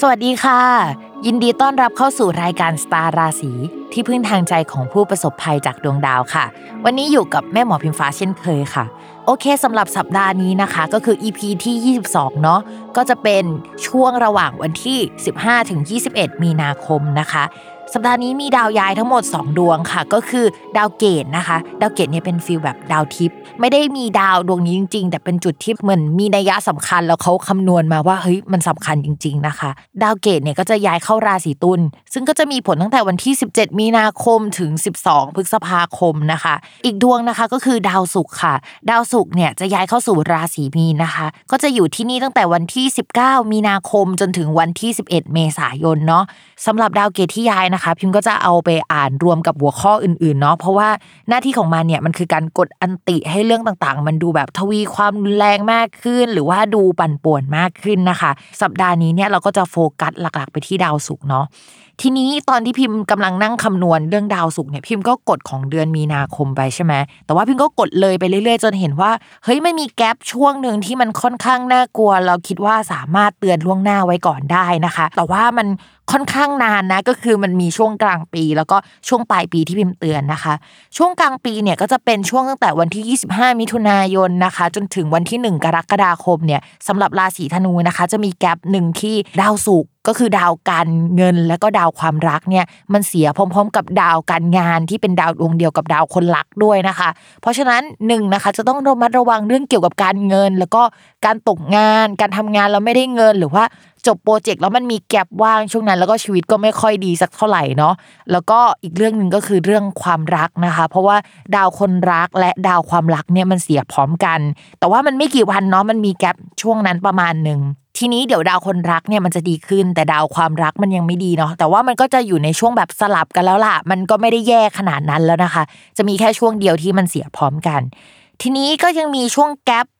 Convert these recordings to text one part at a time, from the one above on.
สวัสดีค่ะ ยินดีต้อนรับเข้าสู่รายการสตาร์ราศีที่พึ่งทางใจของผู้ประสบภัยจากดวงดาวค่ะ วันนี้อยู่กับแม่หมอพิมฟ้าเช่นเคยค่ะ โอเคสำหรับสัปดาห์นี้นะคะก็คือ EP ที่ 22 เนาะก็จะเป็นช่วงระหว่างวันที่ 15ถึง21 มีนาคมนะคะ สัปดาห์นี้มีดาวย้ายทั้งหมด 2 ดวงค่ะ ก็คือดาวเกตุนะคะ ดาวเกตุเนี่ยเป็น feel แบบดาวทิพย์ไม่ได้มีดาวดวงนี้จริง ๆ แต่เป็นจุดที่เหมือนมีนัยยะสำคัญแล้วเขาคำนวณมาว่าเฮ้ยมันสำคัญจริง ๆนะคะ ดาวเกตุเนี่ยก็จะย้ายเข้าราศีตุลซึ่งก็จะมีผลตั้งแต่วันที่ 17 มีนาคมถึง 12 พฤษภาคมนะคะ อีกดวงนะคะก็คือดาวศุกร์ค่ะ ดาวศุกร์เนี่ยจะย้ายเข้าสู่ราศีมีนนะคะ ก็จะอยู่ที่นี่ตั้งแต่วันที่ 19 มีนาคมจนถึงวันที่ 11 เมษายนเนาะสำหรับดาวเกตที่ย้ายนะคะ พิมก็จะเอาไปอ่านรวมกับหัวข้ออื่นๆเนาะเพราะว่าหน้าที่ของมันเนี่ยมันคือการกดอันติให้เรื่องต่างๆ มันดูแบบทวีความรุนแรงมากขึ้น หรือว่าดูปั่นป่วนมากขึ้นนะคะ สัปดาห์นี้เนี่ยเราก็จะโฟกัสหลักๆ ไปที่ดาววศุกร์เนาะทีนี้ตอนที่พิมพ์กำลังนั่งคำนวณเรื่องดาวศุกร์เนี่ยพิมพ์ก็กดของเดือนมีนาคมไปใช่ไหมแต่ว่าพิมพ์ก็กดเลยไปเรื่อยๆ จนเห็นว่าเฮ้ยไม่มีแกลบช่วงหนึ่งที่มันค่อนข้างน่ากลัว เราคิดว่าสามารถเตือนล่วงหน้าไว้ก่อนได้นะคะ แต่ว่ามันค่อนข้างนานนะก็คือมันมีช่วงกลางปี แล้วก็ช่วงปลายปีที่พิมพ์เตือนนะคะ ช่วงกลางปีเนี่ยก็จะเป็นช่วงตั้งแต่วันที่ 25 มิถุนายนนะคะ จนถึงวันที่ 1 กรกฎาคมเนี่ยสำหรับราศีธนูนะคะ จะมีแกลบหนึ่งที่ดาวศุกร์ ก็คือดาวการเงินและก็ดาวความรักเนี่ยมันเสียพร้อม ๆ กับดาวการงานที่เป็นดาวดวงเดียวกับดาวคนรักด้วยนะคะ เพราะฉะนั้นหนึ่งนะคะจะต้องระมัดระวังเรื่องเกี่ยวกับการเงิน แล้วก็การตกงาน การทำงานแล้วไม่ได้เงินหรือว่าจบโปรเจกต์แล้วมันมีแกลบว่างช่วงนั้น แล้วก็ชีวิตก็ไม่ค่อยดีสักเท่าไหร่เนาะแล้วก็อีกเรื่องหนึ่งก็คือเรื่องความรักนะคะ เพราะว่าดาวคนรักและดาวความรักเนี่ยมันเสียพร้อมกัน แต่ว่ามันไม่กี่วันเนาะมันมีแกลบช่วงนั้นประมาณหนึ่ง ทีนี้เดี๋ยวดาวคนรักเนี่ยมันจะดีขึ้น แต่ดาวความรักมันยังไม่ดีเนาะแต่ว่ามันก็จะอยู่ในช่วงแบบสลับกันแล้วล่ะ มันก็ไม่ได้แย่ขนาดนั้นแล้วนะคะ จะมีแค่ช่วงเดียวที่มันเสียพร้อมกัน ทีนี้ก็ยังมีช่วงแกลบ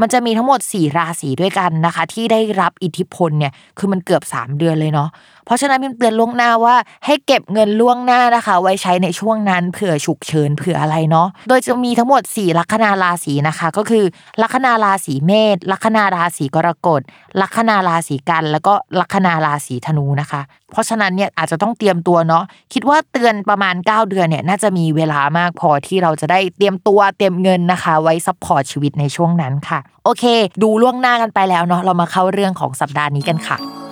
มันจะมีทั้งหมด 4 ราศีด้วยกันนะคะ ที่ได้รับอิทธิพลเนี่ยคือมันเกือบ 3 เดือนเลยเนาะ เพราะฉะนั้นพิมเตือนล่วงหน้าว่าให้เก็บเงินล่วงหน้านะคะ ไว้ใช้ในช่วงนั้นเผื่อฉุกเฉินเผื่ออะไรเนาะโดยจะมีทั้งหมด 4 ลัคนาราศีนะคะ ก็คือลัคนาราศีเมษลัคนาราศีกรกฎลัคนาราศีกัน แล้วก็ลัคนาราศีธนูนะคะ เพราะฉะนั้นเนี่ยอาจจะต้องเตรียมตัวเนาะคิดว่าเตือนประมาณ 9 เดือนเนี่ยน่าจะมีเวลามากพอที่เราจะได้เตรียมตัวเตรียมเงินนะคะ ไว้ support ชีวิตในช่วงนั้นค่ะ โอเค ดูล่วงหน้ากันไปแล้วเนาะเรามาเข้าเรื่องของสัปดาห์นี้กันค่ะ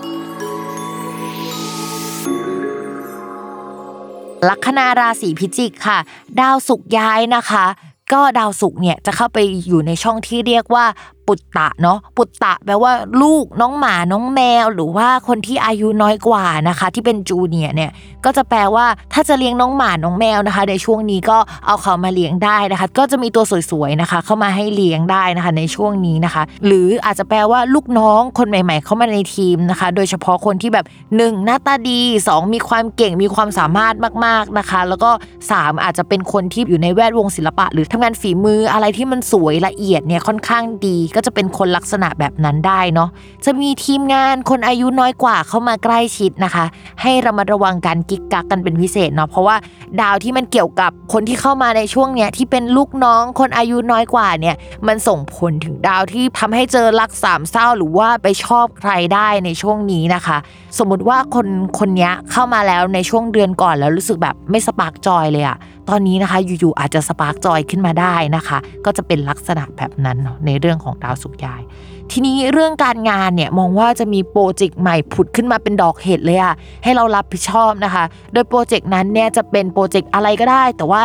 ลัคนาราศีพิจิกค่ะ ดาวศุกร์ย้ายนะคะ ก็ดาวศุกร์เนี่ยจะเข้าไปอยู่ในช่องที่เรียกว่าปุตตะเนาะปุตตะแปลว่าลูกน้องหมาน้องแมว หรือว่าคนที่อายุน้อยกว่านะคะ ที่เป็นจูเนียเนี่ยก็จะแปลว่าถ้าจะเลี้ยงน้องหมาน้องแมวนะคะ ในช่วงนี้ก็เอาเขามาเลี้ยงได้นะคะ ก็จะมีตัวสวยๆนะคะ เข้ามาให้เลี้ยงได้นะคะ ในช่วงนี้นะคะ หรืออาจจะแปลว่าลูกน้องคนใหม่ ๆ เข้ามาในทีมนะคะ โดยเฉพาะคนที่แบบ 1 หน้าตาดี 2 มีความเก่งมีความสามารถมากๆนะคะ แล้วก็ 3 อาจจะเป็นคนที่อยู่ในแวดวงศิลปะ หรือทำงานฝีมืออะไรที่มันสวยละเอียดเนี่ยค่อนข้างดีก็จะเป็นคนลักษณะแบบนั้นได้เนาะจะมีทีมงานคนอายุน้อยกว่าเข้ามาใกล้ชิดนะคะ ให้ระมัดระวังการกิ๊กกักกันเป็นพิเศษเนาะเพราะว่าดาวที่มันเกี่ยวกับคนที่เข้ามาในช่วงเนี้ยที่เป็นลูกน้องคนอายุน้อยกว่าเนี่ยมันส่งผลถึงดาวที่ทำให้เจอรักสามเศร้าหรือว่าไปชอบใครได้ในช่วงนี้นะคะ สมมติว่าคนคนนี้เข้ามาแล้วในช่วงเดือนก่อนแล้วรู้สึกแบบไม่สปาร์กจอยเลยอะตอนนี้นะคะอยู่ๆอาจจะสปาร์กจอยขึ้นมาได้นะคะ ก็จะเป็นลักษณะแบบนั้นในเรื่องของดาวสุกยาย ทีนี้เรื่องการงานเนี่ยมองว่าจะมีโปรเจกต์ใหม่ผุดขึ้นมาเป็นดอกเห็ดเลยอะให้เรารับผิดชอบนะคะ โดยโปรเจกต์นั้นเนี่ยจะเป็นโปรเจกต์อะไรก็ได้ แต่ว่า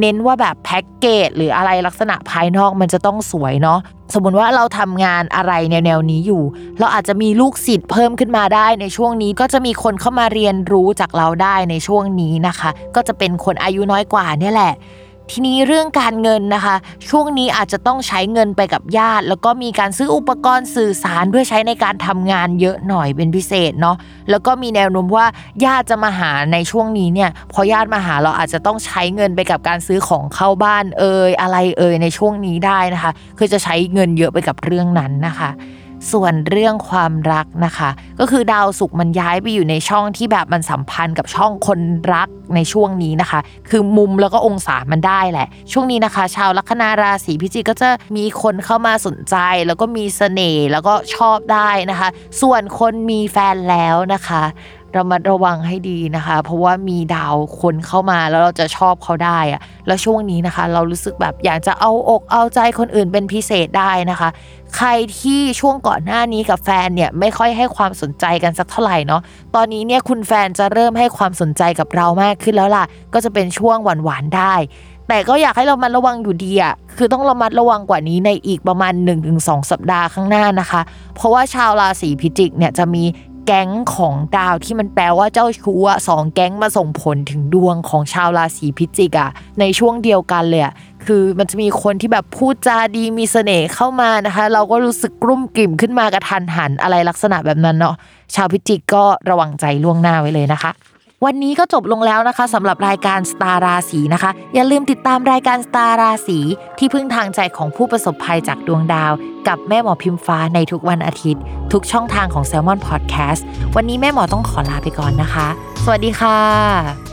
เน้นว่าแบบแพ็กเกจหรืออะไรลักษณะภายนอกมันจะต้องสวยเนาะสมมติว่าเราทำงานอะไรแนวๆนี้อยู่ เราอาจจะมีลูกศิษย์เพิ่มขึ้นมาได้ในช่วงนี้ก็จะมีคนเข้ามาเรียนรู้จากเราได้ในช่วงนี้นะคะ ก็จะเป็นคนอายุน้อยกว่าเนี่ยแหละ ทีนี้เรื่องการเงินนะคะ ช่วงนี้อาจจะต้องใช้เงินไปกับญาติ แล้วก็มีการซื้ออุปกรณ์สื่อสารเพื่อใช้ในการทำงานเยอะหน่อยเป็นพิเศษเนาะแล้วก็มีแนวโน้มว่าญาติจะมาหาในช่วงนี้เนี่ยพอญาติมาหาเราอาจจะต้องใช้เงินไปกับการซื้อของเข้าบ้านเอ่ยอะไรเอ่ยในช่วงนี้ได้นะคะ คือจะใช้เงินเยอะไปกับเรื่องนั้นนะคะ ส่วนเรื่องความรักนะคะ ก็คือดาวศุกร์มันย้ายไปอยู่ในช่องที่แบบมันสัมพันธ์กับช่องคนรักในช่วงนี้นะคะ คือมุมแล้วก็องศามันได้แหละ ช่วงนี้นะคะ ชาวลัคนาราศีพิจิกก็จะมีคนเข้ามาสนใจ แล้วก็มีเสน่ห์แล้วก็ชอบได้นะคะ ส่วนคนมีแฟนแล้วนะคะเรามาระวังให้ดีนะคะ เพราะว่ามีดาวคนเข้ามาแล้วเราจะชอบเขาได้อะแล้วช่วงนี้นะคะ เรารู้สึกแบบอยากจะเอาอกเอาใจคนอื่นเป็นพิเศษได้นะคะ ใครที่ช่วงก่อนหน้านี้กับแฟนเนี่ยไม่ค่อยให้ความสนใจกันสักเท่าไหร่เนาะตอนนี้เนี่ยคุณแฟนจะเริ่มให้ความสนใจกับเรามากขึ้นแล้วล่ะ ก็จะเป็นช่วงหวานๆได้ แต่ก็อยากให้เรามาระวังอยู่ดีอะคือต้องระมัดระวังกว่านี้ในอีกประมาณ 1-2 สัปดาห์ข้างหน้านะคะ เพราะว่าชาวราศีพิจิกเนี่ยจะมีแก๊งของดาวที่มันแปลว่าเจ้าชู้สองแก๊งมาส่งผลถึงดวงของชาวราศีพิจิกอะในช่วงเดียวกันเลยอะ คือมันจะมีคนที่แบบพูดจาดีมีเสน่ห์เข้ามานะคะ เราก็รู้สึกกลุ้มกลิ่มขึ้นมากระทันหันอะไรลักษณะแบบนั้นเนาะชาวพิจิกก็ระวังใจล่วงหน้าไว้เลยนะคะ วันนี้ก็จบลงแล้วนะคะสำหรับรายการสตาราศีนะคะ อย่าลืมติดตามรายการสตาราศีที่พึ่งทางใจของผู้ประสบภัยจากดวงดาว กับแม่หมอพิมฟ้าในทุกวันอาทิตย์ ทุกช่องทางของ s ซ l m o n Podcast วันนี้แม่หมอต้องขอลาไปก่อนนะคะ สวัสดีค่ะ